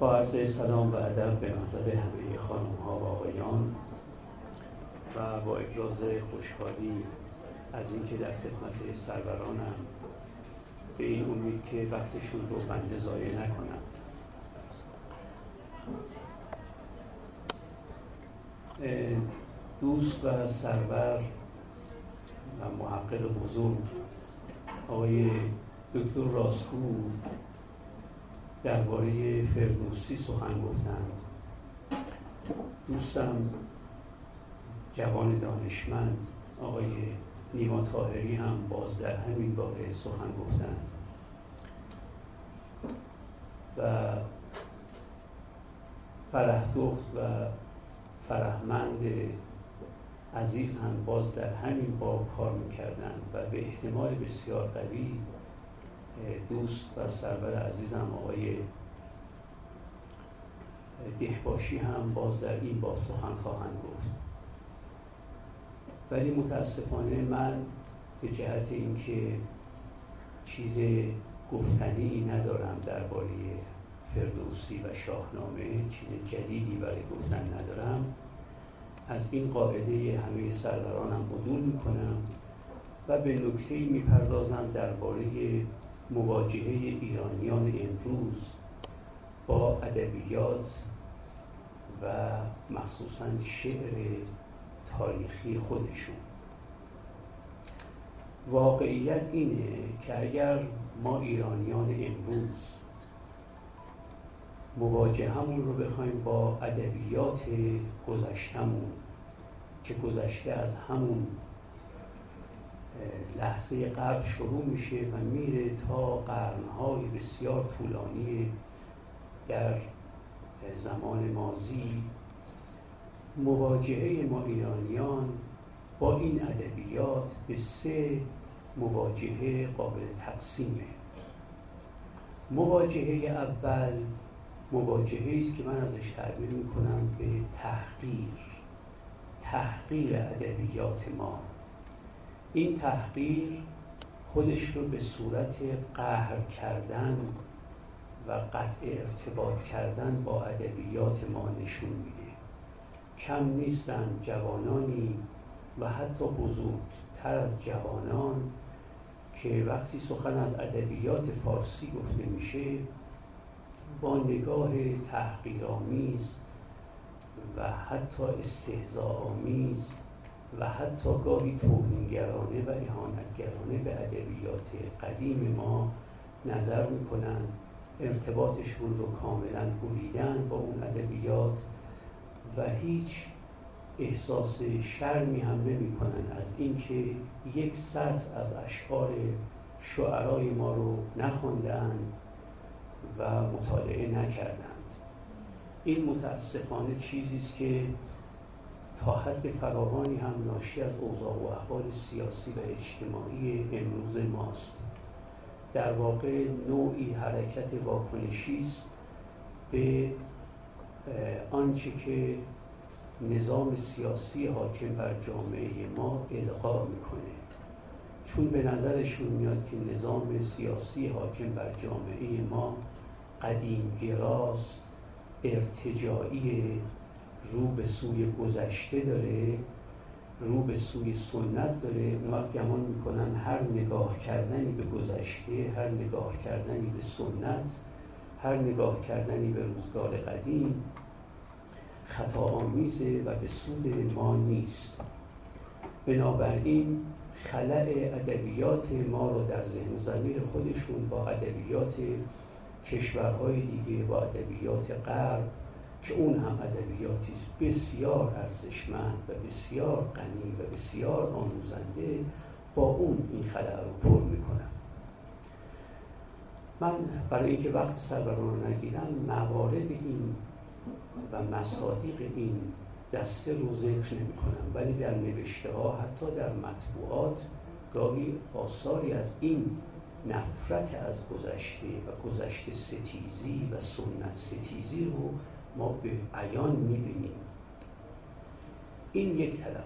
با عرض سلام و ادب به نظر همه خانم ها و آقایان و با ابراز خوشحالی از اینکه در خدمت سرورانم به این امید که وقتشون رو بنده ضایع نکنم. دوست و سرور و محقق بزرگ آقای دکتر راسکو درباره فردوسی سخن گفتند. دوستم جوان دانشمند آقای نیما تاهری هم باز در همین باره سخن گفتند. و فرهدخت و فرهمند عزیز هم باز در همین باب کار می‌کردن و به احتمال بسیار قوی دوست و سرور عزیزم آقای دهباشی هم باز در این باب سخن خواهند گفت. ولی متاسفانه من به جهت اینکه چیز گفتنی ندارم درباره فردوسی و شاهنامه چیز جدیدی برای گفتن ندارم. از این قاعده همه سرورانم عدول می‌کنم و به نکته می‌پردازم درباره مواجهه ایرانیان امروز با ادبیات و مخصوصا شعر تاریخی خودشون. واقعیت اینه که اگر ما ایرانیان امروز مواجهمون رو بخوایم با ادبیات گذشتمون که گذشته از همون لحظه قبل شروع میشه و میره تا قرنهای بسیار طولانی در زمان مازی مواجهه ما ایرانیان با این ادبیات به سه مواجهه قابل تقسیمه. مواجهه اول مواجهه است که من ازش تعبیر می‌کنم به تحقیر تحقیر ادبیات ما. این تحقیر خودش رو به صورت قهر کردن و قطع ارتباط کردن با ادبیات ما نشون میده. کم نیستن جوانانی و حتی بزرگتر از جوانان که وقتی سخن از ادبیات فارسی گفته میشه با نگاه تحقیرآمیز و حتی استهزاآمیز و حتی گاهی توهینگرانه و اهانتگرانه به ادبیات قدیم ما نظر می‌کنند ارتباطشون رو کاملا بریدن با اون ادبیات و هیچ احساس شرمی هم نمی‌کنن از اینکه یک سطر از اشعار شعرای ما رو نخوندند و مطالعه نکردند. این متاسفانه چیزی است که تا حد فراوانی هم ناشی از اوضاع و احوال سیاسی و اجتماعی امروز ماست. در واقع نوعی حرکت واکنشی است به آنچه که نظام سیاسی حاکم بر جامعه ما القا می‌کنه. چون به نظرشون میاد که نظام سیاسی حاکم بر جامعه ما قدیم گراست ارتجاعی رو به سوی گذشته داره رو به سوی سنت داره. اون وقت گمان می‌کنن هر نگاه کردنی به گذشته هر نگاه کردنی به سنت هر نگاه کردنی به روزگار قدیم خطا آمیزه و به سود ما نیست. بنابراین خلع ادبیات ما رو در ذهن و خودشون با ادبیات کشورهای دیگه با ادبیات غرب که اون هم ادبیاتی است بسیار ارزشمند و بسیار غنی و بسیار آموزنده با اون این خلع رو پر می‌کنم. من برای اینکه وقت سربران رو نگیرم موارد این و مصادیق این دسته رو ذکر نمی کنم ولی در نوشته ها حتی در مطبوعات گاهی آثاری از این نفرت از گذشته و گذشته ستیزی و سنت ستیزی رو ما به عیان می‌بینیم. این یک تلقی.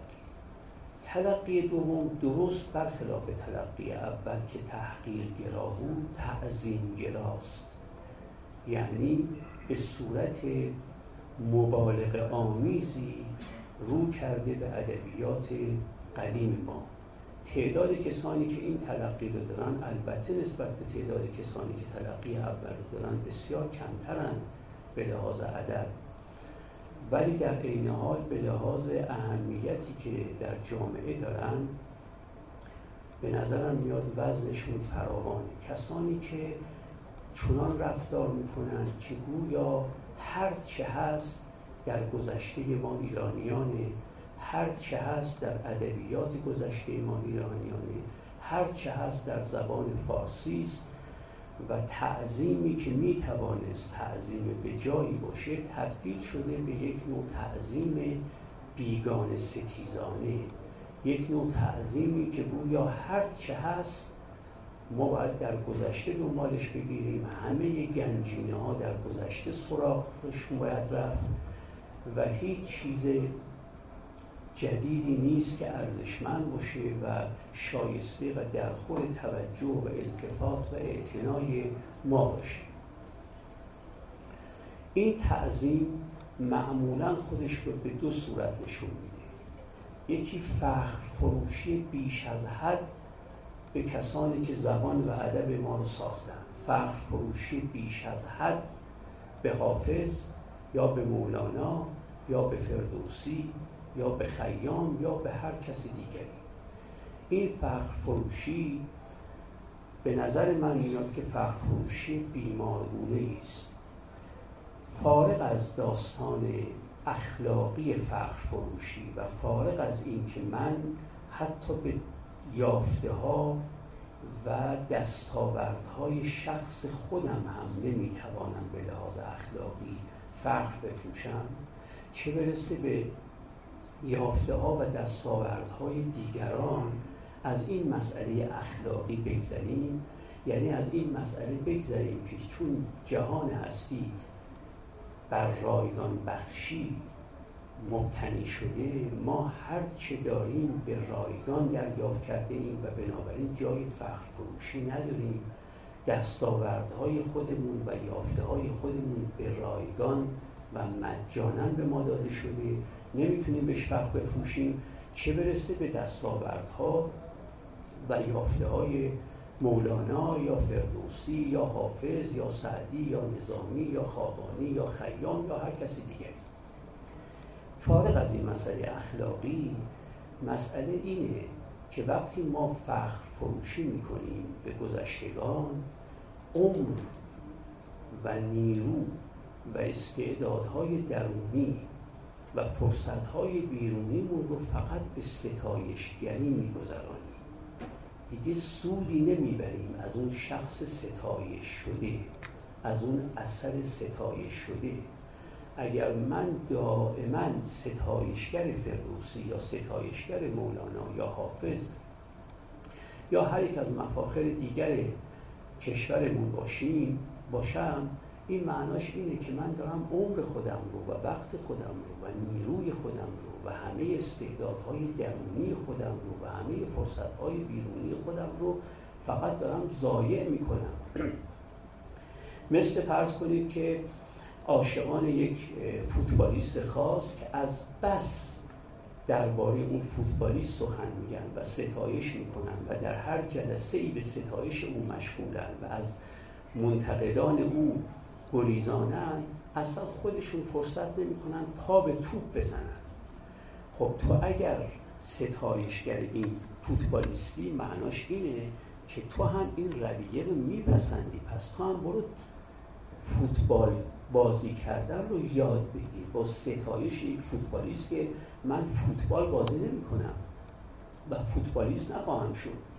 تلقی دوم درست برخلاف تلقی اول که تحقیر گرا بود تعظیم گراست. یعنی به صورت مبالغ آمیزی رو کرده به ادبیات قدیم ما. تعداد کسانی که این تلقی رو دارن البته نسبت به تعداد کسانی که تلقی اول رو دارن بسیار کمترن. به لحاظ عدد ولی در عین حال به لحاظ اهمیتی که در جامعه دارن به نظرم میاد وزنشون فراوانه. کسانی که چنان رفتار می‌کنن که گویا هر چه هست در گذشته ما ایرانیانه هر چه هست در ادبیات گذشته ما ایرانیانه هر چه هست در زبان فارسی است و تعظیمی که می توانست تعظیم به جایی باشه تبدیل شده به یک نوع تعظیم بیگان ستیزانه. یک نوع تعظیمی که گویا هر چه هست ما باید در گذشته دنبالش بگیریم. همه گنجینه ها در گذشته سراغشون باید رفت و هیچ چیز جدیدی نیست که ارزشمند باشه و شایسته و در خود توجه و التفات و اعتنای ما باشه. این تعظیم معمولا خودش رو به دو صورت نشون میده. یکی فخر فروشی بیش از حد به کسانی که زبان و ادب ما رو ساختن. فخر فروشی بیش از حد به حافظ یا به مولانا یا به فردوسی یا به خیام یا به هر کس دیگری. این فخر فروشی به نظر من میاد که فخر فروشی بیمارگونه است. فارغ از داستان اخلاقی فخر فروشی و فارغ از اینکه من حتی به یافته ها و دستاوردهای شخص خودم هم نمی‌توانم به لحاظ اخلاقی فخر بفروشم چه برسه به یافته ها و دستاوردهای دیگران از این مسئله اخلاقی بگذریم. یعنی از این مسئله بگذریم که چون جهان هستی بر رایگان بخشی مبتنی شده ما هر چه داریم به رایگان دریافت کرده ایم و بنابراین جای فخر فروشی نداریم. دستاوردهای خودمون و یافته های خودمون به رایگان و مجانا به ما داده شده. نمی‌تونیم بهش فخر بفروشیم چه برسه به دستاوردها و یافته های مولانا یا فردوسی یا حافظ یا سعدی یا نظامی یا خوابانی یا خیام یا هر کسی دیگری. فارغ از این مسئله اخلاقی مسئله اینه که وقتی ما فخر فروشی می‌کنیم به گذشتگان عمر و نیرو و استعدادهای درونی و فرصتهای بیرونیمون رو فقط به ستایشگری میگذرانیم دیگه سودی نمی‌بریم. از اون شخص ستایش شده از اون اثر ستایش شده. اگر من دائما ستایشگر فردوسی یا ستایشگر مولانا یا حافظ یا هر یک از مفاخر دیگر کشورمون باشیم باشم این معناش اینه که من دارم عمر خودم رو و وقت خودم رو و نیروی خودم رو و همه استعدادهای درونی خودم رو و همه فرصتهای بیرونی خودم رو فقط دارم ضایع می‌کنم. مثل فرض کنید که عاشقان یک فوتبالیست خاص که از بس درباره اون فوتبالیست سخن میگن و ستایش می‌کنن و در هر جلسه ای به ستایش او مشغولن و از منتقدان او گریزانن اصلا خودشون فرصت نمی‌کنن پا به توپ بزنن. خب تو اگر ستایشگر این فوتبالیستی معناش اینه که تو هم این رویه رو میپسندی پس تو هم برو فوتبال بازی کردن رو یاد بگیر با ستایش یک فوتبالیست که من فوتبال بازی نمی کنم و فوتبالیست نخواهم شد.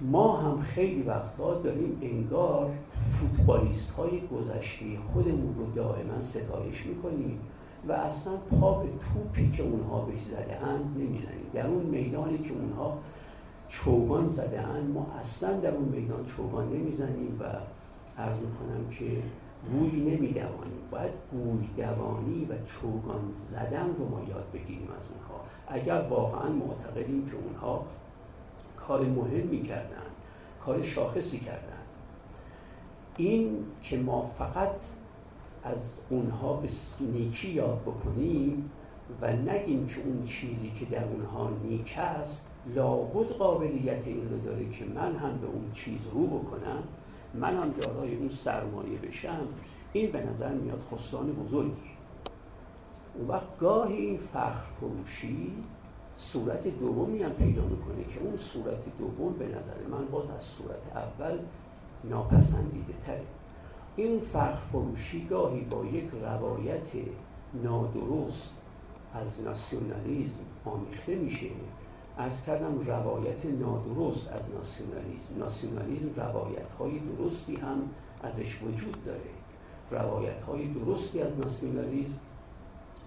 ما هم خیلی وقتها داریم انگار فوتبالیست های گذشته خودمون رو دائما ستایش می‌کنیم و اصلا پا به توپی که اونها بهش زده اند نمی‌زنیم. در اون میدانی که اونها چوگان زده اند ما اصلا در اون میدان چوگان نمی‌زنیم و عرض می‌کنم که گوی نمیدوانیم. باید گوی دوانی و چوگان زدن رو ما یاد بگیریم از اونها. اگر واقعا معتقدیم که اونها کار مهمی کردن کار شاخصی کردن این که ما فقط از اونها به نیکی یاد بکنیم و نگیم که اون چیزی که در اونها نیک است لابد قابلیت این رو داره که من هم به اون چیز رو بکنم من هم دارای اون سرمایه بشم این به نظر میاد خسران بزرگی. اون وقت گاهی این فخر فروشی صورت دومی هم پیدا می‌کنه که اون صورت دوم به نظر من باز از صورت اول ناپسندیده تره. این فخر فروشی گاهی با یک روایت نادرست از ناسیونالیزم آمیخته میشه. از کردم روایت نادرست از ناسیونالیزم. ناسیونالیزم روایت های درستی هم ازش وجود داره. روایت های درستی از ناسیونالیزم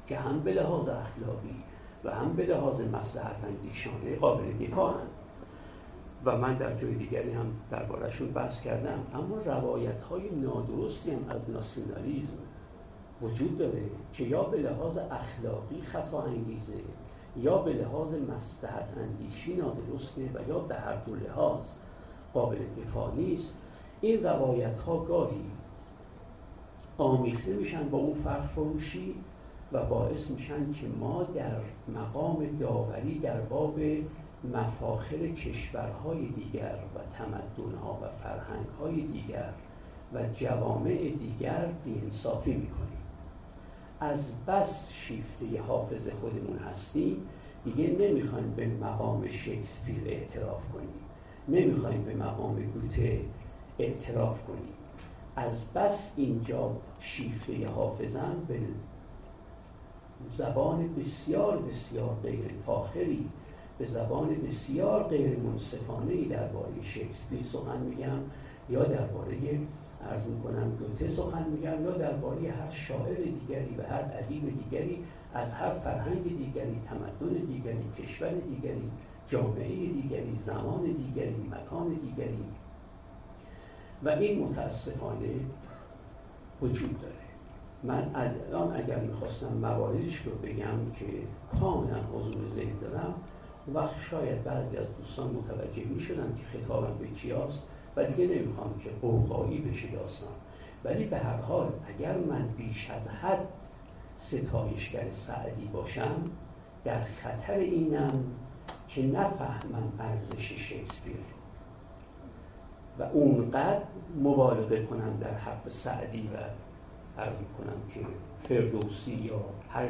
که هم به لحاظ اخلاقی و هم به لحاظ مسلحت اندیشانه قابل دفاع. و من در جای دیگری هم دربارهشون بحث کردم اما روایت های نادرستی هم از ناسیونالیزم وجود داره که یا به لحاظ اخلاقی خطا انگیزه یا به لحاظ مصلحت اندیشی نادرسته و یا به هر دو لحاظ قابل دفاع نیست این روایت ها گاهی آمیخته میشن با اون فرق فروشی و باعث میشن که ما در مقام داوری در باب مفاخر کشورهای دیگر و تمدنها و فرهنگهای دیگر و جوامع دیگر بیانصافی می‌کنیم. از بس شیفته حافظ خودمون هستیم. دیگه نمی‌خوایم به مقام شکسپیر اعتراف کنیم. نمی‌خوایم به مقام گوته اعتراف کنیم. از بس اینجا شیفته حافظم به زبان بسیار بسیار غیر فاخری به زبان بسیار غیر منصفانه ای درباره شکسپیر سخن میگم یا درباره ارز می‌کنم گوته سخن میگم یا درباره هر شاعر دیگری و هر ادیب دیگری از هر فرهنگ دیگری تمدن دیگری کشور دیگری جامعه دیگری زمان دیگری مکان دیگری. و این متاسفانه وجود داره. من الان اگر می‌خواستم مواردش رو بگم که کاملا حضور ذهن دارم وقت شاید بعضی از دوستان متوجه می‌شدن که خطابم به کیاست و دیگه نمی‌خوام که قوقایی بشه داستان. ولی به هر حال اگر من بیش از حد ستایشگر سعدی باشم در خطر اینم که نفهمم ارزش شکسپیر. و اونقدر مبالغه کنم در حق سعدی و عرض کنم که فردوسی یا هر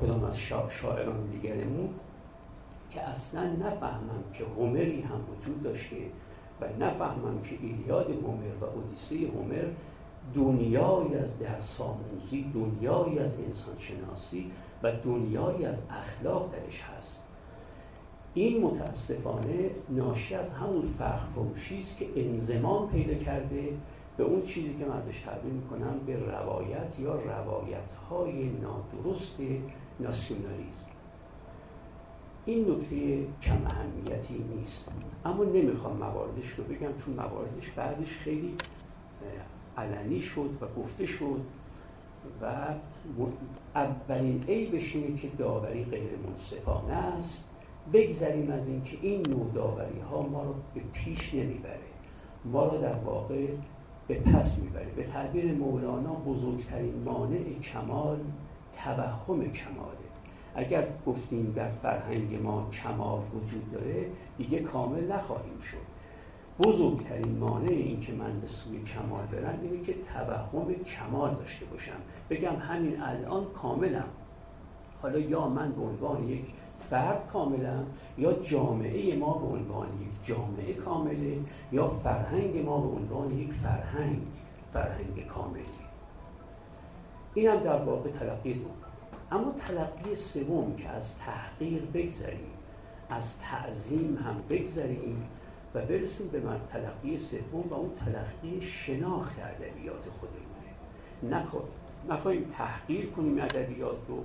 کدام از شاعران دیگرمون که اصلا نفهمم که هومری هم وجود داشته و نفهمم که ایلیاد هومر و اودیسه هومر دنیایی از درس آموزی دنیایی از انسانشناسی و دنیایی از اخلاق درش هست. این متاسفانه ناشی از همون فخر فروشی است که انزمان پیدا کرده به اون چیزی که من ازش تعبیر می‌کنم به روایت یا روایت های نادرست ناسیونالیزم این نکته کم اهمیتی نیست. اما نمی‌خوام مواردش رو بگم چون مواردش بعدش خیلی علنی شد و گفته شد و اولین عیبش اینه که داوری غیر منصفانه است. بگذریم از اینکه این نوع داوری ها ما رو به پیش نمی‌بره. ما رو در واقع به پس می‌بره به تعبیر مولانا بزرگترین مانع کمال توهم کماله. اگر گفتیم در فرهنگ ما کمال وجود داره دیگه کامل نخواهیم شد. بزرگترین مانع این که من به سوی کمال برم اینه که توهم کمال داشته باشم. بگم همین الان کاملم. حالا یا من به عنوان یک فرد کاملا یا جامعه ما به عنوان یک جامعه کامله یا فرهنگ ما به عنوان یک فرهنگ فرهنگ کاملی. این هم در واقع تلقی دوم. اما تلقی سوم که از تحقیر بگذریم از تعظیم هم بگذریم و برسیم به من تلقی سوم و اون تلقی شناخت ادبیات خودمونه. نخواهیم تحقیر کنیم ادبیات رو.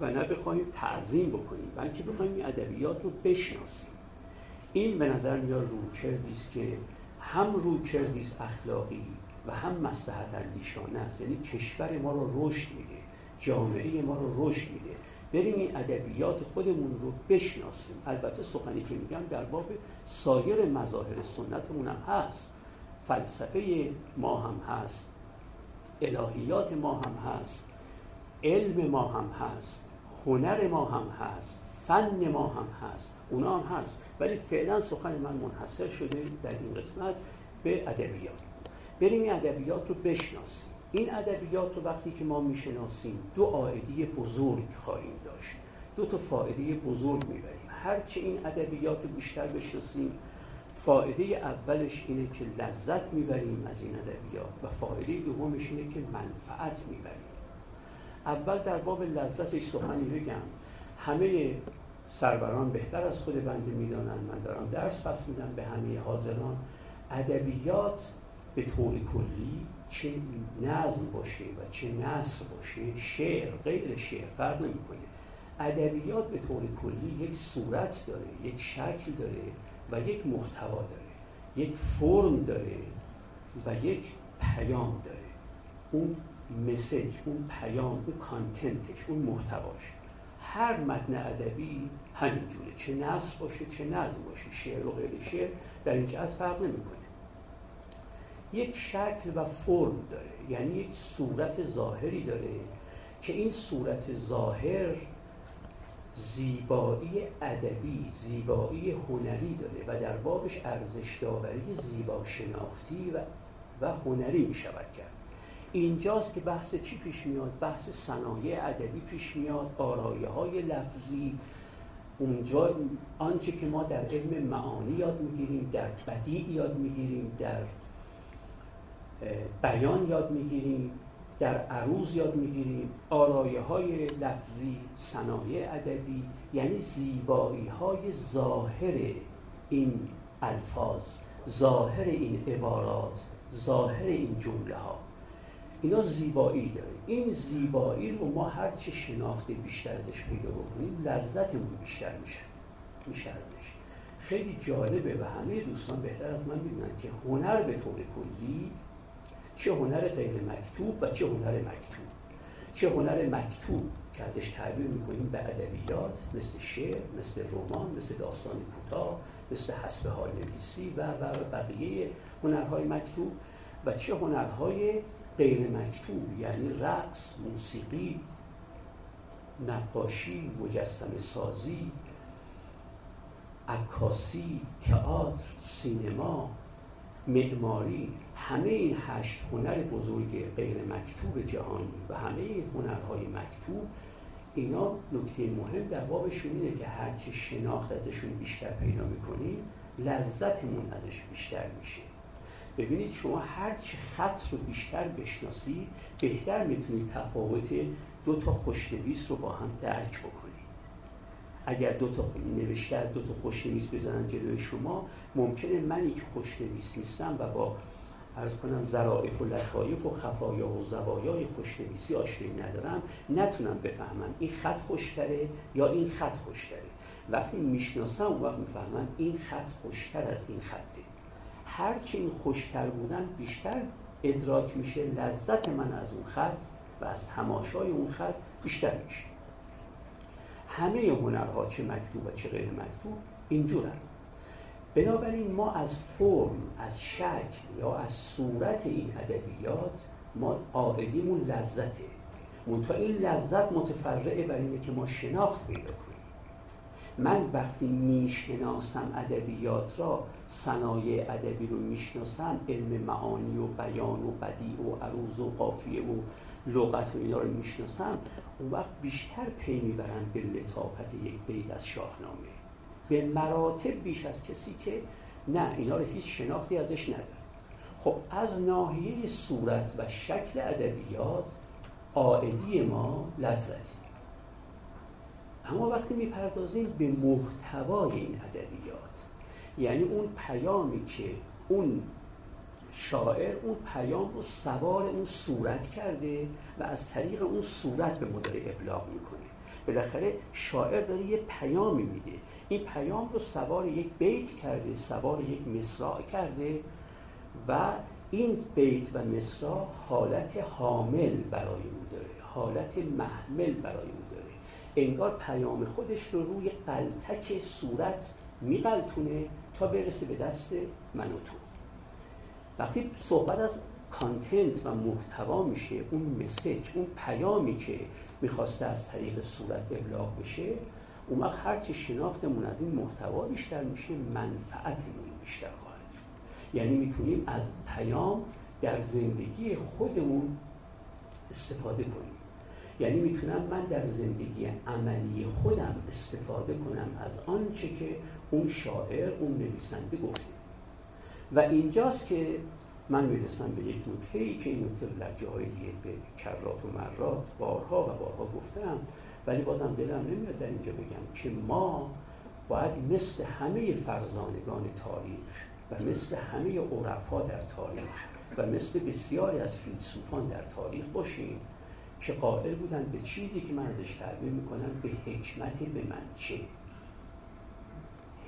و نه بخوایم تعظیم بکنیم بلکه بخوایم این ادبیات رو بشناسیم. این به نظر میاد روکردی است که هم روکردی است اخلاقی و هم مصلحت اندیشانه است. یعنی کشور ما رو رشد میده جامعه ما رو رشد میده. بریم این ادبیات خودمون رو بشناسیم. البته سخنی که میگم در باب سایر مظاهر سنتمون هم هست. فلسفه ما هم هست. الهیات ما هم هست. علم ما هم هست. هنر ما هم هست فن ما هم هست اونا هم هست. ولی فعلا سخن من منحصر شده در این قسمت به ادبیات. بریم این ادبیات رو بشناسیم. این ادبیات رو وقتی که ما می‌شناسیم دو آیدی بزرگ خواهیم داشت. دو تا فایده بزرگ می‌بریم. هرچه این ادبیات رو بیشتر بشناسیم فایده اولش اینه که لذت می‌بریم از این ادبیات و فایده دومش اینه که منفعت می‌بریم. اول در باب لذتش سخنی بگم. همه سربران بهتر از خود بنده می‌دانند. من دارم درس پس میدم به همه حاضران. ادبیات به طور کلی چه نظم باشه و چه نصر باشه شعر غیر شعر فرق نمی‌کنه. ادبیات به طور کلی یک صورت داره یک شکل داره و یک محتوا داره یک فرم داره و یک پیام داره. اون مسج اون پیام اون کانتنتش اون محتواش. هر متن ادبی همینجوره. چه نصر باشه چه نظم باشه. شعر و غیر شعر در این جهت فرق نمی‌کنه. یک شکل و فرم داره. یعنی یک صورت ظاهری داره که این صورت ظاهر زیبایی ادبی زیبایی هنری داره و در بابش ارزش داوری زیبا شناختی و, و هنری می شود کرد. اینجاست که بحث چی پیش میاد؟ بحث صنایع ادبی پیش میاد آرایه های لفظی. اونجا آنچه که ما در علم معانی یاد می‌گیریم در بدیع یاد می‌گیریم در بیان یاد می‌گیریم در عروض یاد می‌گیریم. آرایه های لفظی صنایع ادبی یعنی زیبایی های ظاهر این الفاظ ظاهر این عبارات ظاهر این جمله ها اینا زیبایی داره. این زیبایی رو ما هر چه شناخته بیشتر ازش پیدا بکنیم لذتمون بیشتر میشه. میشه ازش. خیلی جالبه و همه دوستان بهتر از من می‌دونن که هنر به طور کلی چه هنر غیر مکتوب و چه هنر مکتوب. چه هنر مکتوب که ازش تعبیر می‌کنیم به ادبیات مثل شعر مثل رمان مثل داستان کوتاه مثل حسب حال نویسی و و بقیه هنرهای مکتوب. و چه هنرهای غیر مکتوب یعنی رقص موسیقی نقاشی مجسم سازی عکاسی تئاتر سینما معماری همه این هشت هنر بزرگ غیر مکتوب جهانی و همه این هنرهای مکتوب اینا نکته مهم در بابشون اینه که هرچه شناخت ازشون بیشتر پیدا می‌کنیم لذتمون ازش بیشتر میشه. ببینید شما هرچه خط رو بیشتر بشناسید بهتر می‌تونید تفاوت دو تا خوشنویس رو با هم درک بکنید. اگر دو تا نوشته دو تا خوشنویس بزنن جلوی شما ممکنه منی که خوشنویس نیستم و با ارز کنم ظرائف و لطایف و خفایا و زوایای خوشنویسی آشنایی ندارم نتونم بفهمم این خط خوشتره یا این خط خوشتره. وقتی می‌شناسم اون وقت می‌فهمم این خط خوشتر از این خطه. هرچی این خوشتر بودن بیشتر ادراک میشه لذت من از اون خط و از تماشای اون خط بیشتر میشه. همه هنرها چه مکتوب و چه غیر مکتوب اینجورن. بنابراین ما از فرم از شکل یا از صورت این ادبیات ما آقدیمون لذته. منتها این لذت متفرعه بر اینه که ما شناخت پیدا کنیم. من وقتی می‌شناسم ادبیات را صنایع ادبی رو می‌شناسم علم معانی و بیان و بدیع و عروض و قافیه و لغت و اینا رو می‌شناسم اون وقت بیشتر پی می‌برن به لطافت یک بیت از شاهنامه. به مراتب بیش از کسی که نه اینا رو هیچ شناختی ازش نداره خب از ناحیه صورت و شکل ادبیات آعدی ما لذتی. اما وقتی می‌پردازیم به محتوای این ادبیات یعنی اون پیامی که اون شاعر اون پیام رو سوار اون صورت کرده و از طریق اون صورت به مدل ابلاغ می‌کنه. بالاخره شاعر داره یه پیامی میده. این پیام رو سوار یک بیت کرده سوار یک مصرع کرده و این بیت و مصرع حالت حامل برای او داره حالت محمل برای او داره. انگار پیام خودش رو روی قلتک صورت میقلتونه تا برسه به دست من و تو. وقتی صحبت از کانتنت و محتوا میشه اون مسیج اون پیامی که می‌خواسته از طریق صورت ابلاغ بشه اون وقت هرچی شناختمون از این محتوا بیشتر میشه منفعتمون بیشتر خواهد یعنی می‌تونیم از پیام در زندگی خودمون استفاده کنیم. یعنی می‌تونم من در زندگی عملی خودم استفاده کنم از آنچه که اون شاعر اون نویسنده گفته. و اینجاست که من می‌رسم به یک نکته ای که این نکته لحجه های دیگه به کرات و مرات بارها و بارها گفتم ولی بازم دلم نمیاد در اینجا بگم که ما باید مثل همه فرزانگان تاریخ و مثل همه عرفا در تاریخ و مثل بسیاری از فیلسوفان در تاریخ باشیم که قائل بودن به چیزی که من ازش تعبیر می‌کنم به حکمت به منچه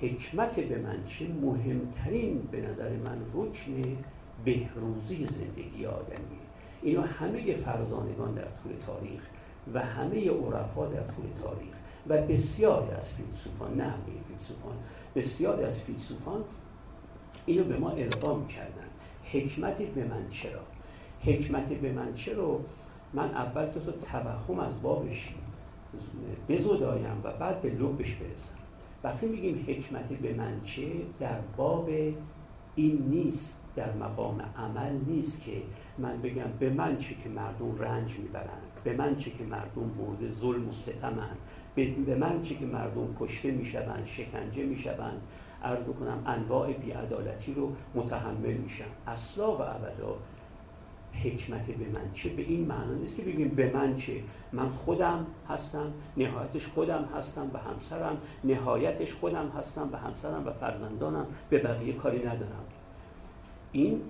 حکمت به منچه مهمترین به نظر من رکن بهروزی زندگی آدمیه. اینا همه فرزانگان در طول تاریخ و همه عرفا در طول تاریخ و بسیاری از فیلسوفان نه همه فیلسوفان بسیاری از فیلسوفان اینو به ما القا کردن. حکمت به من چرا؟ حکمت به من چرا؟ من اول تو توهم از بابش بزدایم و بعد به لبش برسم. وقتی میگیم حکمت به من چه در باب این نیست در مقام عمل نیست که من بگم به من چه که مردم رنج می‌برند به من چه که مردم مورد ظلم و ستمند به من چه که مردم کشته می‌شوند شکنجه می‌شوند. عرض بکنم انواع بیعدالتی رو متحمل میشن اصلا و ابدا حکمت به من چه؟ به این معنا نیست که بگیم به من چه. من خودم هستم نهایتش خودم هستم و همسرم نهایتش خودم هستم و همسرم و فرزندانم. به بقیه کاری ندارم. این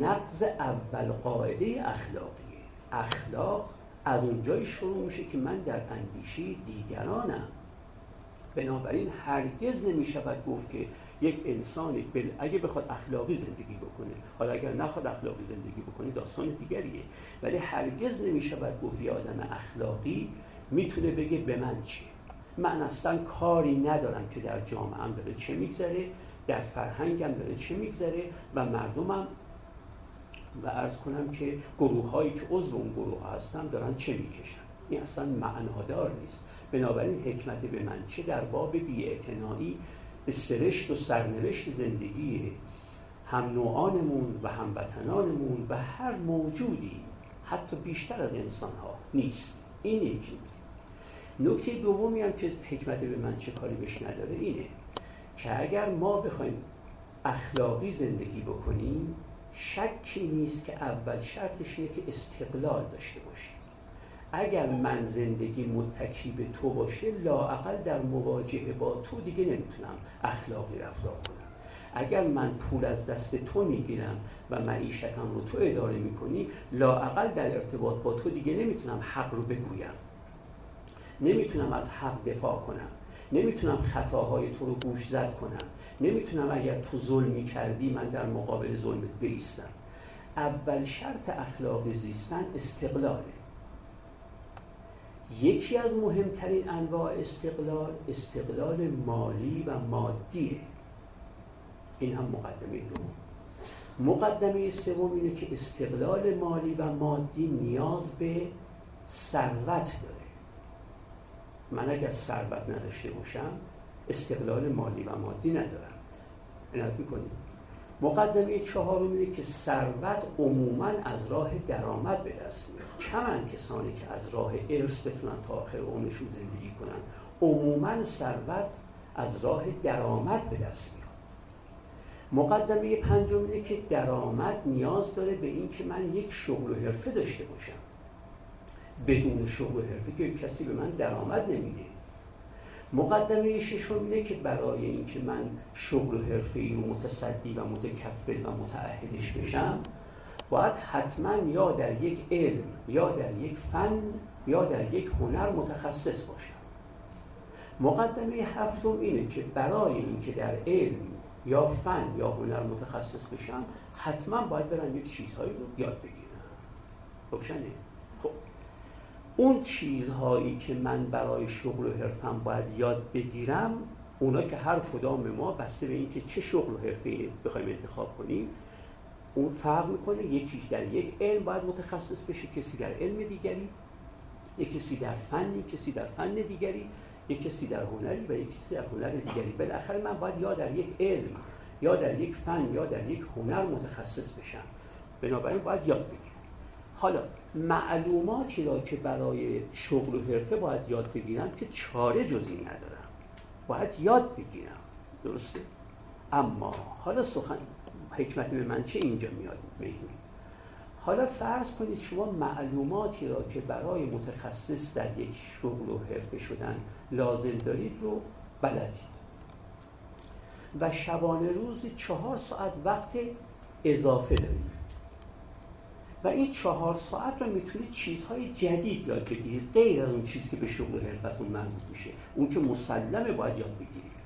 نقض اول قاعده اخلاقیه. اخلاق از اونجای شروع میشه که من در اندیشه دیگرانم. بنابراین هرگز نمی شود گفت که یک انسانی بل اگه بخواد اخلاقی زندگی بکنه حالا اگر نخواد اخلاقی زندگی بکنه داستان دیگریه. ولی هرگز نمی شود گفت یه آدم اخلاقی می‌تونه بگه به من چیه من اصلا کاری ندارم که در جامعه داره چه میگذره در فرهنگم داره چه میگذره و مردمم و ارز کنم که گروه هایی که عضو اون گروه هستن دارن چه می‌کشن. این اصلا معنادار نیست. بنابراین حکمت به من چه در باب بیاعتنایی به سرشت و سرنوشت زندگی هم نوعانمون و هموطنانمون و هر موجودی حتی بیشتر از انسان ها نیست. این یکی. نکته دومی هم که حکمت به من چه کاری بهش نداره اینه که اگر ما بخوایم اخلاقی زندگی بکنیم شکی نیست که اول شرطش اینه که استقلال داشته باشیم. اگر من زندگی متکی به تو باشه لاعقل در مواجهه با تو دیگه نمی‌تونم اخلاقی رفتار کنم. اگر من پول از دست تو می‌گیرم و معیشتم رو تو اداره می‌کنی لاعقل در ارتباط با تو دیگه نمی‌تونم حق رو بگویم. نمی‌تونم از حق دفاع کنم. نمی‌تونم خطاهای تو رو گوش زد کنم. نمی‌تونم اگر تو ظلمی کردی من در مقابل ظلمت بیستم. اول شرط اخلاقی زیستن استقلاله. یکی از مهمترین انواع استقلال استقلال مالی و مادیه. این هم مقدمه دوم. مقدمه سوم اینه که استقلال مالی و مادی نیاز به ثروت داره. من اگر ثروت نداشته باشم استقلال مالی و مادی ندارم. عنایت می‌کنید مقدمه چهارم اینه که ثروت عموما از راه درآمد به دست میاد. کمن کسانی که از راه ارث بتونن تا آخر عمرشون زندگی کنن عموما ثروت از راه درآمد به دست میاد. مقدمه پنجم اینه که درآمد نیاز داره به اینکه من یک شغل و حرفه داشته باشم. بدون شغل و حرفه که کسی به من درآمد نمیده. مقدمه ششم اینه که برای اینکه من شغل و حرفه‌ای و متصدی و متکفل و متعهدش بشم باید حتما یا در یک علم یا در یک فن یا در یک هنر متخصص باشم. مقدمه هفتم اینه که برای اینکه در علم یا فن یا هنر متخصص بشم حتما باید برم یک چیزهایی رو یاد بگیرم. روشنه؟ اون چیزهایی که من برای شغل و حرفم باید یاد بگیرم اونا که هر کدام ما بسته به اینکه چه شغل و حرفه بخوایم انتخاب کنیم اون فرق می‌کنه. یکیش در یک علم باید متخصص بشه کسی در علم دیگری یک کسی در فنی کسی در فن دیگری یک کسی در هنری و یک کسی در هنر دیگری. بالاخره من باید یا در یک علم یا در یک فن یا در یک هنر متخصص بشم. بنابراین باید یاد بگیرم. حالا معلوماتی را که برای شغل و حرفه باید یاد بگیرم که چاره جزی ندارم. باید یاد بگیرم. درسته؟ اما حالا سخن حکمت به من چه اینجا میاد می‌دونید حالا فرض کنید شما معلوماتی را که برای متخصص در یک شغل و حرفه شدن لازم دارید رو بلدید. و شبانه روز چهار ساعت وقت اضافه دارید. و این چهار ساعت رو می‌تونید چیزهای جدید یاد بگیرید غیر از اون چیزی که به شغل حرفتون مربوط میشه. اون که مسلمه باید یاد بگیرید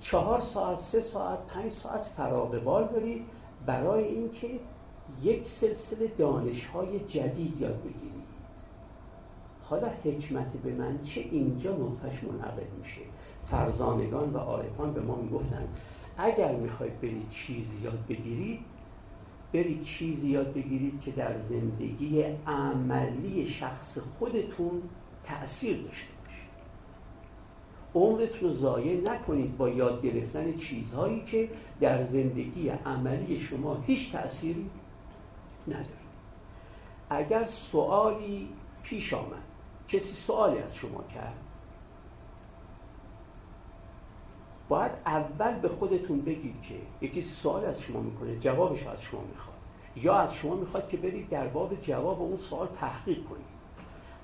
چهار ساعت سه ساعت پنج ساعت فراغ بال دارید برای اینکه یک سلسله دانش های جدید یاد بگیرید حالا حکمت به من چه اینجا نطفش منعقد میشه. فرزانگان و عارفان به ما می‌گفتن اگر می‌خواید برید چیزی یاد بگیرید برید چیزی یاد بگیرید که در زندگی عملی شخص خودتون تأثیر داشته باشه عمرتون رو ضایع نکنید با یاد گرفتن چیزهایی که در زندگی عملی شما هیچ تأثیری نداره. اگر سوالی پیش آمد کسی سوالی از شما کرد باید اول به خودتون بگید که یکی سوال از شما می‌کنه جوابش از شما می‌خواد. یا از شما می‌خواد که برید در باب جواب اون سوال تحقیق کنید.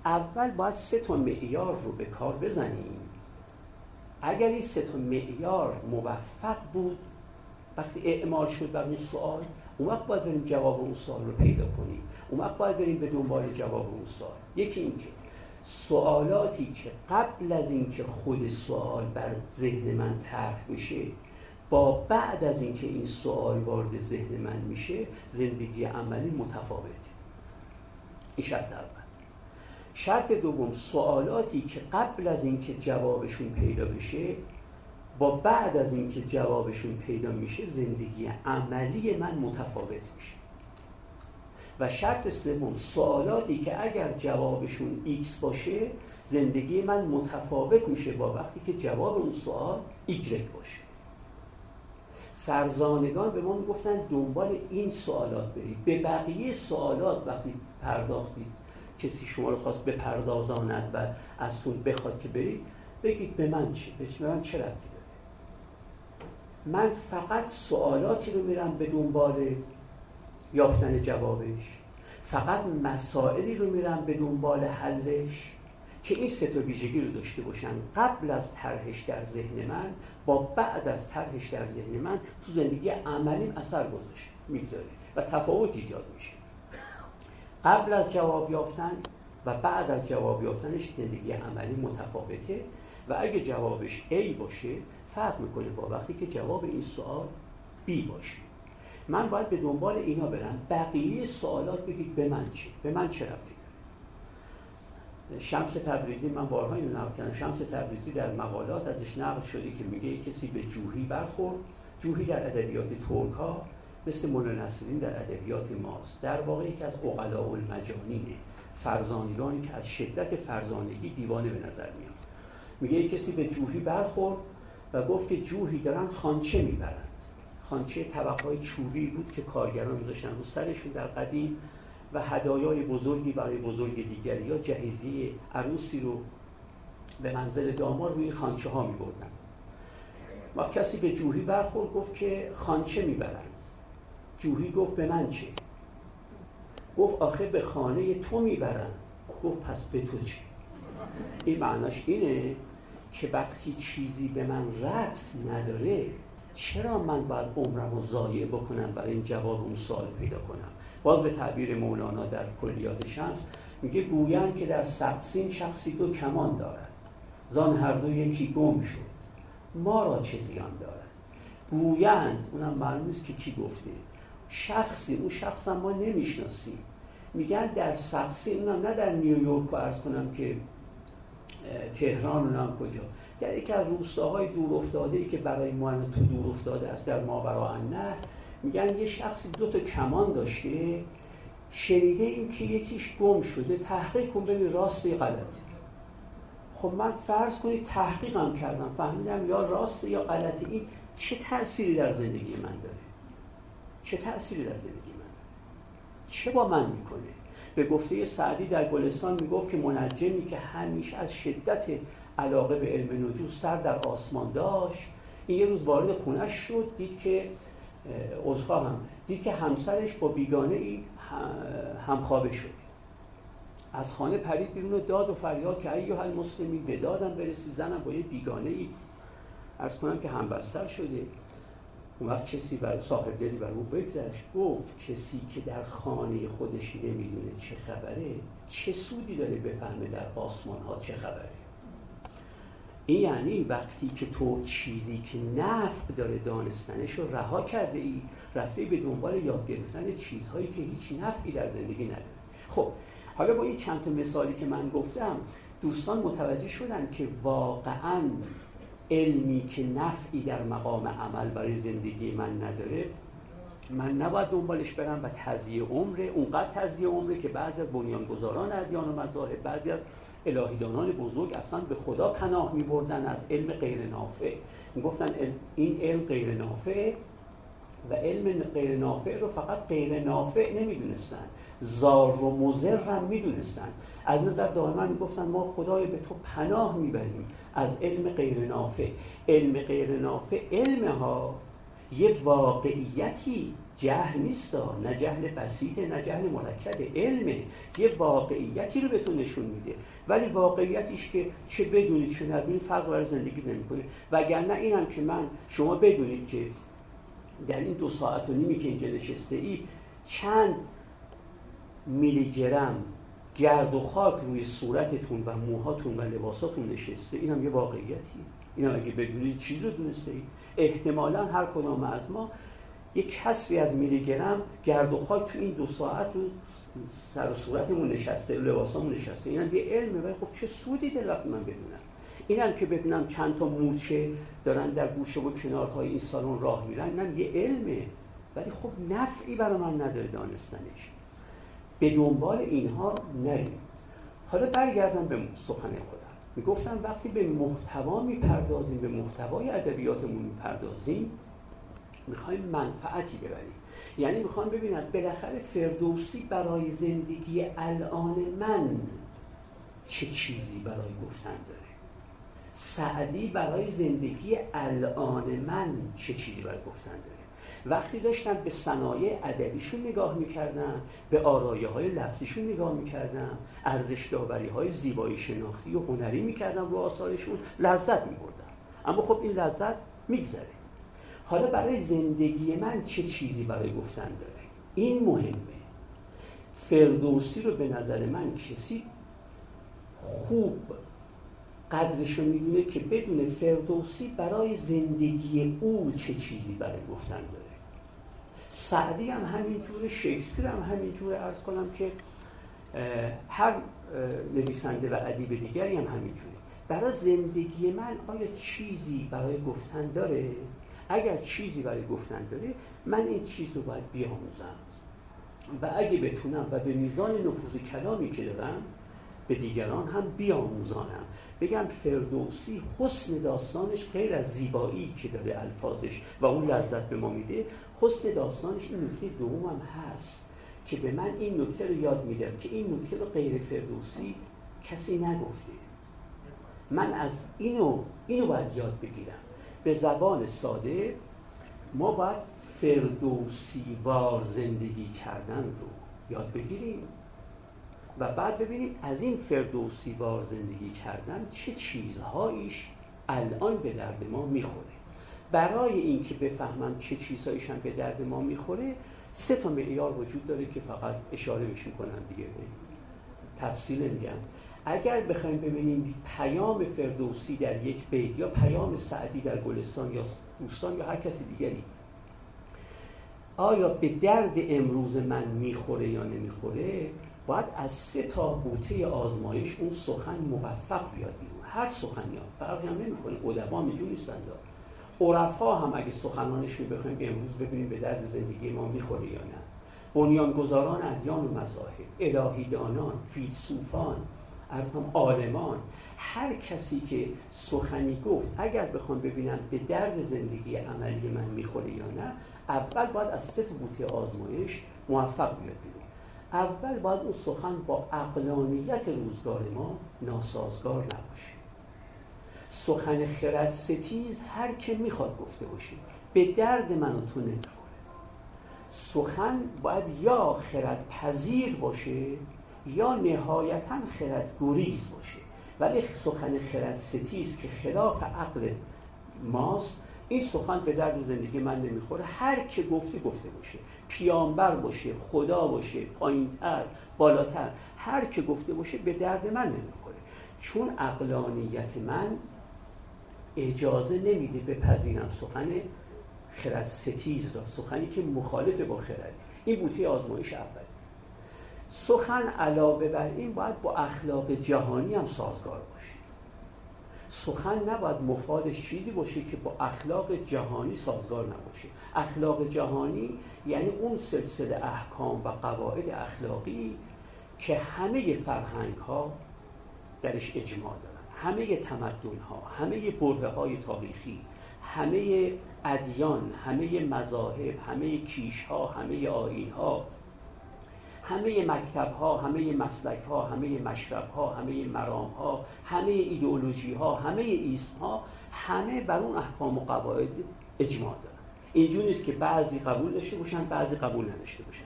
اول باید سه تا معیار رو به کار بزنیم. اگر این سه تا معیار موفق بود وقتی اعمال شد بر این سوال اون وقت باید بریم جواب اون سوال رو پیدا کنیم. اون وقت باید بریم به دنبال جواب اون سوال. یکی اینکه سوالاتی که قبل از اینکه خود سوال بر ذهن من طرح میشه با بعد از اینکه این سوال وارد ذهن من میشه زندگی عملی متفاوته. این شرط اول. شرط دوم سوالاتی که قبل از اینکه جوابشون پیدا بشه با بعد از اینکه جوابشون پیدا میشه زندگی عملی من متفاوت میشه. و شرط سوم سوالاتی که اگر جوابشون ایکس باشه زندگی من متفاوت میشه با وقتی که جواب اون سوال ایگرگ باشه. فرزانگان به ما می‌گفتن دنبال این سوالات برید. به بقیه سوالات وقتی پرداختید کسی شما رو خواست بپردازاند و از تون بخواد که برید بگید به من چی؟ به من چه ربطی داره؟ من فقط سوالاتی رو میرم به دنبال یافتن جوابش. فقط مسائلی رو میرم به دنبال حلش که این سه تا ویژگی رو داشته باشن. قبل از طرحش در ذهن من با بعد از طرحش در ذهن من تو زندگی عملیم اثر گذاشته می‌گذاره و تفاوت ایجاد میشه. قبل از جواب یافتن و بعد از جواب یافتنش زندگی عملی متفاوته و اگه جوابش A باشه فرق می‌کنه با وقتی که جواب این سوال B باشه. من باید به دنبال اینا برم. بقیه سوالات بگید به من چی؟ به من چه رفتی شمس تبریزی من بارها اینو نقل کردم شمس تبریزی در مقالات ازش نقل شده که میگه کسی به جوهی برخورد. جوهی در ادبیات ترک ها مثل مولانا در ادبیات ماست. در واقع یکی از عقلاء المجانینه فرزانگانی که از شدت فرزانگی دیوانه به نظر میاد. میگه کسی به جوهی برخورد و گفت که جوهی دارن خانچه می‌برند خانچه طبقه چوبی بود که کارگران میذاشتن رو سرشون در قدیم و هدایای بزرگی برای بزرگ دیگری یا جهیزی عروسی رو به منزل دامار روی خانچه ها می بردن و کسی به جوهی برخورد گفت که خانچه می‌برند. جوهی گفت به من چه؟ گفت آخه به خانه تو می‌برند گفت پس به تو چه؟ این معناش اینه که وقتی چیزی به من ربط نداره چرا من باید عمرم رو ضایع بکنم برای این جواب اون سوال پیدا کنم؟ باز به تعبیر مولانا در کلیات شمس میگه گویند که در سقسین شخصی دو کمان دارد. زان هر دو یکی گم شد. ما را چه زیان دارد؟ گویند اونم معلوم است که کی گفته. شخصی اون شخص ما نمی‌شناسیم. میگن در سقسی اونم نه در نیویورک رو ارز کنم که تهران اونم کجا. در یکی از روستاهای دور افتاده ای که برای ما تو دور افتاده است در ماورا النهر میگن یه شخصی دو تا کمان داشته شنیده این که یکیش گم شده تحقیق کن ببین راست یا غلطه خب من فرض کنید تحقیقم کردم فهمیدم یا راست یا غلطه این چه تأثیری در زندگی من داره؟ چه تأثیری در زندگی من چه با من می‌کنه؟ به گفته سعدی در گلستان می‌گفت که منجمی که همیشه از شدت علاقه به علم نجوم سر در آسمان داشت. این یه روز وارد خونش شد دید که هم دید که همسرش با بیگانه ای همخوابه شده از خانه پرید بیرون داد و فریاد که ایوه المسلمی به دادم برسی زنم با یه بیگانه ای. از کنم که همبستر شده. اون وقت کسی بر صاحب دلی بر او بگذشت گفت کسی که در خانه خودش نمی‌دونه چه خبره چه سودی داره بفهمه در آسمان ها چه خبره. این یعنی وقتی که تو چیزی که نفع داره دانستنش رو رها کرده ای رفته به دنبال یاد گرفتن چیزهایی که هیچ نفعی در زندگی نداره. خب حالا با این چند تا مثالی که من گفتم دوستان متوجه شدن که واقعا علمی که نفعی در مقام عمل برای زندگی من نداره من نباید دنبالش برم و تزیه عمره اونقدر تزیه عمره که بعضی از بنیانگذاران ادیان و مذاهب بعضی از الهیدانان بزرگ اصلا به خدا پناه می بردن از علم غیر نافع. می گفتن این علم غیر نافع و علم غیر نافع رو فقط غیر نافع نمی‌دونستن. زار و مزر هم می‌دونستن. از نظر دائما می‌گفتن ما خدای به تو پناه می‌بریم از علم غیر نافع. علم غیر نافع علم ها یه واقعیتی جهل نیست. نه جهل بسیطه نه جهل مرکب علمه یه واقعیتی رو به تو نشون میده. ولی واقعیتیش که چه بدونید چه ندونید فرق برای زندگی نمی‌کنه. وگرنه اینم که من شما بدونید که در این دو ساعت و نیمی که اینجا نشسته ای چند میلی گرم گرد و خاک روی صورتتون و موهاتون و لباساتون نشسته این هم یه واقعیتی. این هم اگه بدونید چیز رو دونسته ای احتمالا هر کدام از ما یک کسری از میلی گرم گرد و خاک تو این دو ساعت رو سر صورتمون نشسته لباسامون نشسته. اینم یه علمه. ولی خب چه سودی وقتی من بدونم؟ اینم که بدونم چند تا مورچه دارن در گوشه و کنارهای این سالن راه میرن. اینم یه علمه. ولی خب نفعی برای من نداره دانستنش. به دنبال اینها نریم. حالا برگردم به سخن خودم. می‌گفتم وقتی به محتوا می‌پردازیم به محتوای ادبیاتمون می‌پردازیم می‌خوایم منفعتی ببریم. یعنی می‌خوام ببینم بالاخره فردوسی برای زندگی الان من چه چیزی برای گفتن داره. سعدی برای زندگی الان من چه چیزی برای گفتن داره؟ وقتی داشتم به صنایع ادبیشون نگاه می‌کردم به آرایه های لفظیشون نگاه می‌کردم ارزش داوری های زیبایی شناختی و هنری می‌کردم رو آثارشون لذت میبردم. اما خب این لذت میگذره. حالا برای زندگی من چه چیزی برای گفتن داره؟ این مهمه. فردوسی رو به نظر من کسی خوب قدرش رو می‌دونه که بدون فردوسی برای زندگی او چه چیزی برای گفتن داره. سعدی هم همینجور شکسپیر هم همینجور ارز کنم که هر نویسنده و ادیب دیگری هم همینجوره برای زندگی من آیا چیزی برای گفتن داره؟ اگر چیزی برای گفتن داره من این چیز رو باید بیاموزم. و اگه بتونم و به میزان نفوذ کلامی که دارم به دیگران هم بیاموزانم بگم فردوسی حسن داستانش غیر از زیبایی که داره الفاظش و اون لذت به ما میده حسن داستانش این نکته دوم هم هست که به من این نکته رو یاد میده که این نکته رو غیر فردوسی کسی نگفته. من از اینو اینو باید یاد بگیرم. به زبان ساده ما باید فردوسی وار زندگی کردن رو یاد بگیریم. و بعد ببینیم از این فردوسی وار زندگی کردن چه چیزهاییش الان به درد ما می‌خوره. برای اینکه بفهمم چه چیزهاییش هم به درد ما می‌خوره سه تا معیار وجود داره که فقط اشاره بهش می‌کنم دیگه. تفصیل میگم. اگر بخوایم ببینیم پیام فردوسی در یک بیت یا پیام سعدی در گلستان یا دوستان یا هر کسی دیگری آیا به درد امروز من می‌خوره یا نمی‌خوره؟ باید از سه تا بوته آزمایش اون سخن موفق بیاد بیرون. هر سخنی ها فرقی هم نمی‌کنه. ادبا اینجوری نیستن عرفا هم اگه سخنانشون بخوایم امروز ببینیم به درد زندگی ما می‌خوره یا نه. بنیانگذاران ادیان و مذاهب الهیدانان فیلسوفان هم عالمان هر کسی که سخنی گفت اگر بخوام ببینم به درد زندگی عملی من می‌خوره یا نه اول باید از سه بوته آزمایش موفق بیاد بیرون. اول باید اون سخن با اقلانیت روزگار ما ناسازگار نباشه. سخن خرد ستیز هر که می‌خواد گفته باشه. به درد من و تو نمی‌خوره. سخن باید یا خرد پذیر باشه یا نهایتا خرد گریز باشه. ولی سخن خرد ستیز که خلاف عقل ماست این سخن به درد زندگی من نمی‌خوره. هر که گفته گفته باشه. پیامبر باشه خدا باشه پایینتر بالاتر. هر که گفته باشه به درد من نمی‌خوره. چون اقلانیت من اجازه نمیده بپذیرم سخن خرد ستیز را سخنی که مخالف با خرد این بوته آزمایش اول سخن علاوه بر این باید با اخلاق جهانی هم سازگار باشه. سخن نباید مفادش چیزی باشه که با اخلاق جهانی سازگار نباشه. اخلاق جهانی یعنی اون سلسله احکام و قواعد اخلاقی که همه فرهنگ ها درش اجماع دارن. همه تمدن ها همه بره های تاریخی همه ادیان همه مذاهب همه کیش ها همه آیین ها همه مکتب ها همه مسلک ها همه مشرب ها همه مرام ها همه ایدئولوژی ها همه ایسم ها همه بر اون احکام و قواعد اجماع دارن. اینجور نیست که بعضی قبول داشته باشن بعضی قبول نداشته باشن.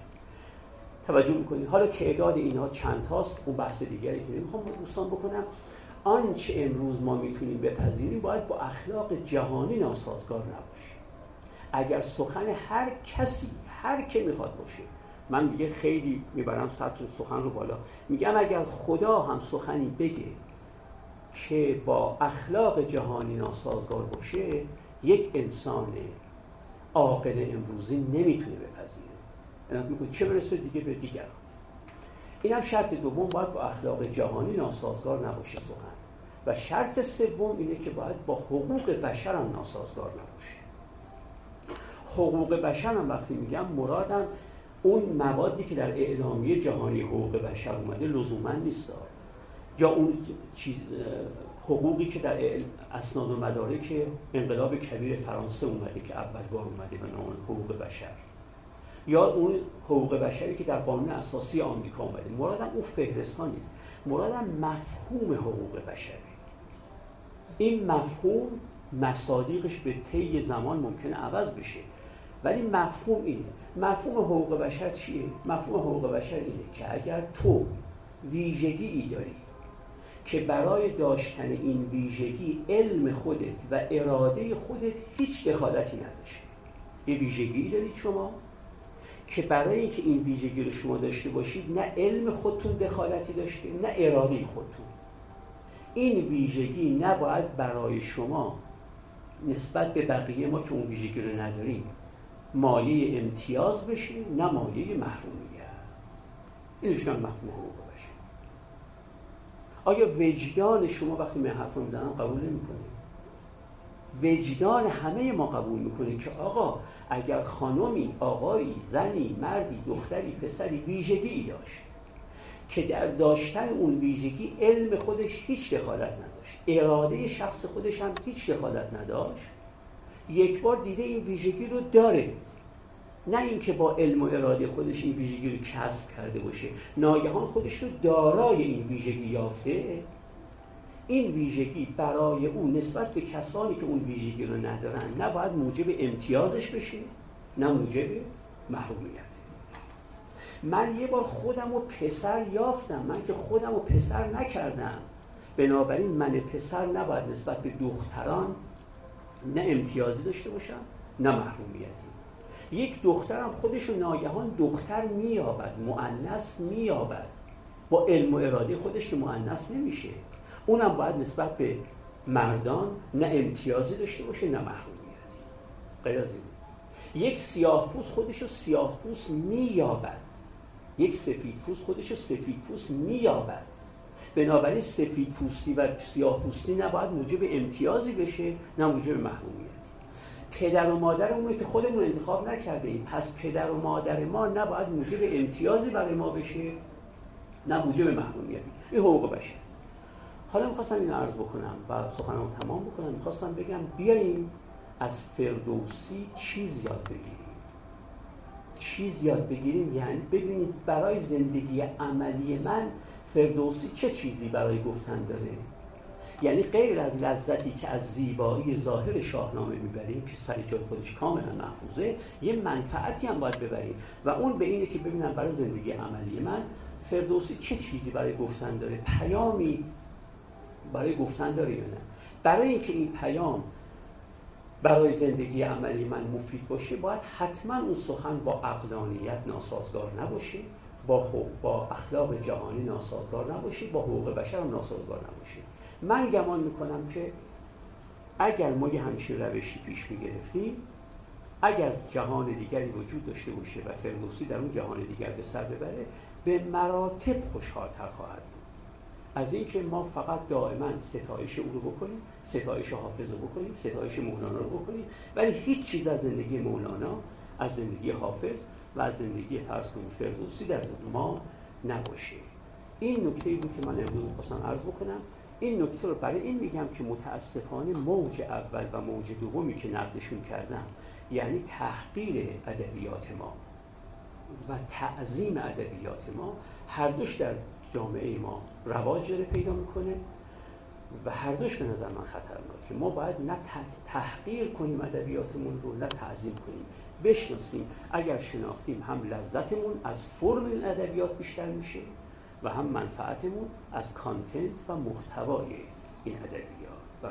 توجه می‌کنید؟ حالا تعداد اینها چند تاست؟ اون بحث دیگری که نمی‌خوام دوستان بکنم. آنچه امروز ما می‌تونیم بپذیریم باید با اخلاق جهانی ناسازگار نباشه. اگر سخن هر کسی هر که می‌خواد باشه من دیگه خیلی می‌برم سطر سخن رو بالا. میگم اگر خدا هم سخنی بگه که با اخلاق جهانی ناسازگار باشه یک انسان عاقل امروزی نمی‌تونه بپذیره. یعنی می‌کنه چه برسه دیگه به دیگر این هم شرط دوم باید با اخلاق جهانی ناسازگار نباشه سخن. و شرط سوم اینه که باید با حقوق بشر هم ناسازگار نباشه. حقوق بشر هم وقتی میگم مرادم اون موادی که در اعلامیه جهانی حقوق بشر اومده لزوما نیست. یا اون چیز حقوقی که در اسناد و مدارک انقلاب کبیر فرانسه اومده که اول بار اومده به نام حقوق بشر. یا اون حقوق بشری که در قانون اساسی آمریکا اومده. مرادم اون فهرستان نیست. مرادم مفهوم حقوق بشری این مفهوم مصادیقش به طی زمان ممکنه عوض بشه. ولی مفهوم اینه. مفهوم حقوق بشر چیه؟ مفهوم حقوق بشر اینه که اگر تو ویژگی ای داری که برای داشتن این ویژگی علم خودت و اراده خودت هیچ دخالتی نداشته یه ویژگی دارید شما که برای اینکه این ویژگی رو شما داشته باشید نه علم خودتون دخالتی داشته نه اراده خودتون. این ویژگی نباید برای شما نسبت به بقیه ما که اون ویژگی رو نداریم مایه امتیاز بشه نه مایه محرومیت. اینش من مفهوم حقوق بشه آیا وجدان شما وقتی من حرف می‌زنم قبول نمی‌کنه وجدان همه ما قبول می‌کنه که آقا اگر خانمی آقایی زنی مردی دختری پسری ویژگی داشت که در داشتن اون ویژگی علم خودش هیچ دخالت نداشت اراده شخص خودش هم هیچ دخالت نداشت یک بار دیده این ویژگی رو داره. نه اینکه با علم و اراده خودش این ویژگی رو کسب کرده باشه. ناگهان خودش رو دارای این ویژگی یافته. این ویژگی برای او نسبت به کسانی که اون ویژگی رو ندارن نباید موجب امتیازش بشه نه موجب محرومیت. من یه بار خودم و پسر یافتم. من که خودم و پسر نکردم. بنابراین من پسر نباید نسبت به دختران نه امتیازی داشته باشم نه محرومیتی. یک دخترم خودش ناگهان دختر مییابد معنس مییابد. با علم و اراده خودش که معنس نمیشه. اونم باید نسبت به مردان نه امتیازی داشته باشه نه محرومیتی غیر از یک سیاه پوست خودش رو سیاه پوست مییابد. یک سفید پوست خودش رو سفید پوست مییابد. بنابراین سفید پوستی و سیاه پوستی نباید موجب امتیازی بشه نه موجب محرومیت. پدر و مادرمونه که خودمون انتخاب نکرده ایم پس پدر و مادر ما نباید موجب امتیازی برای ما بشه نه موجب محرومیتی. این حقوق بشه حالا می‌خواستم این عرض بکنم و سخنمو تمام بکنم. می‌خواستم بگم بیاییم از فردوسی چیز یاد بگیریم. چیز یاد بگیریم یعنی ببینید برای زندگی عملی من فردوسی چه چیزی برای گفتن داره؟ یعنی غیر از لذتی که از زیبایی ظاهر شاهنامه می‌بریم که سر جای خودش کاملا محفوظه یه منفعتی هم باید ببریم. و اون به اینه که ببینم برای زندگی عملی من فردوسی چه چیزی برای گفتن داره؟ پیامی برای گفتن داره یا نه؟ برای اینکه این پیام برای زندگی عملی من مفید باشه باید حتما اون سخن با اقلانیت ناسازگار نباشه با با اخلاق جهانی ناسازگار نباشه با حقوق بشر ناسازگار نباشه. من گمان می‌کنم که اگر ما یه همچین روشی پیش می‌گرفتیم اگر جهان دیگری وجود داشته باشه و فردوسی در اون جهان دیگر به سر ببره به مراتب خوشحالتر خواهد بود. از اینکه ما فقط دائما ستایش او رو بکنیم ستایش حافظ رو بکنیم ستایش مولانا رو بکنیم ولی هیچ چیز از زندگی مولانا از زندگی حافظ و از زندگی فرض فردوسی در ما نباشه. این نکته بود که من امروز خواستم عرض بکنم. این نکته رو برای این میگم که متاسفانه موج اول و موج دومی که نقدشون کردم یعنی تحقیر ادبیات ما و تعظیم ادبیات ما هر دوش در جامعه ما رواج داره پیدا می‌کنه و هر دوش به نظر من خطرناکه ما باید نه تحقیر کنیم ادبیاتمون رو نه تعظیم کنیم. بشناسیم اگر شناختیم هم لذتمون از فرم ادبیات بیشتر میشه و هم منفعتمون از کانتنت و محتوای این ادبیات. و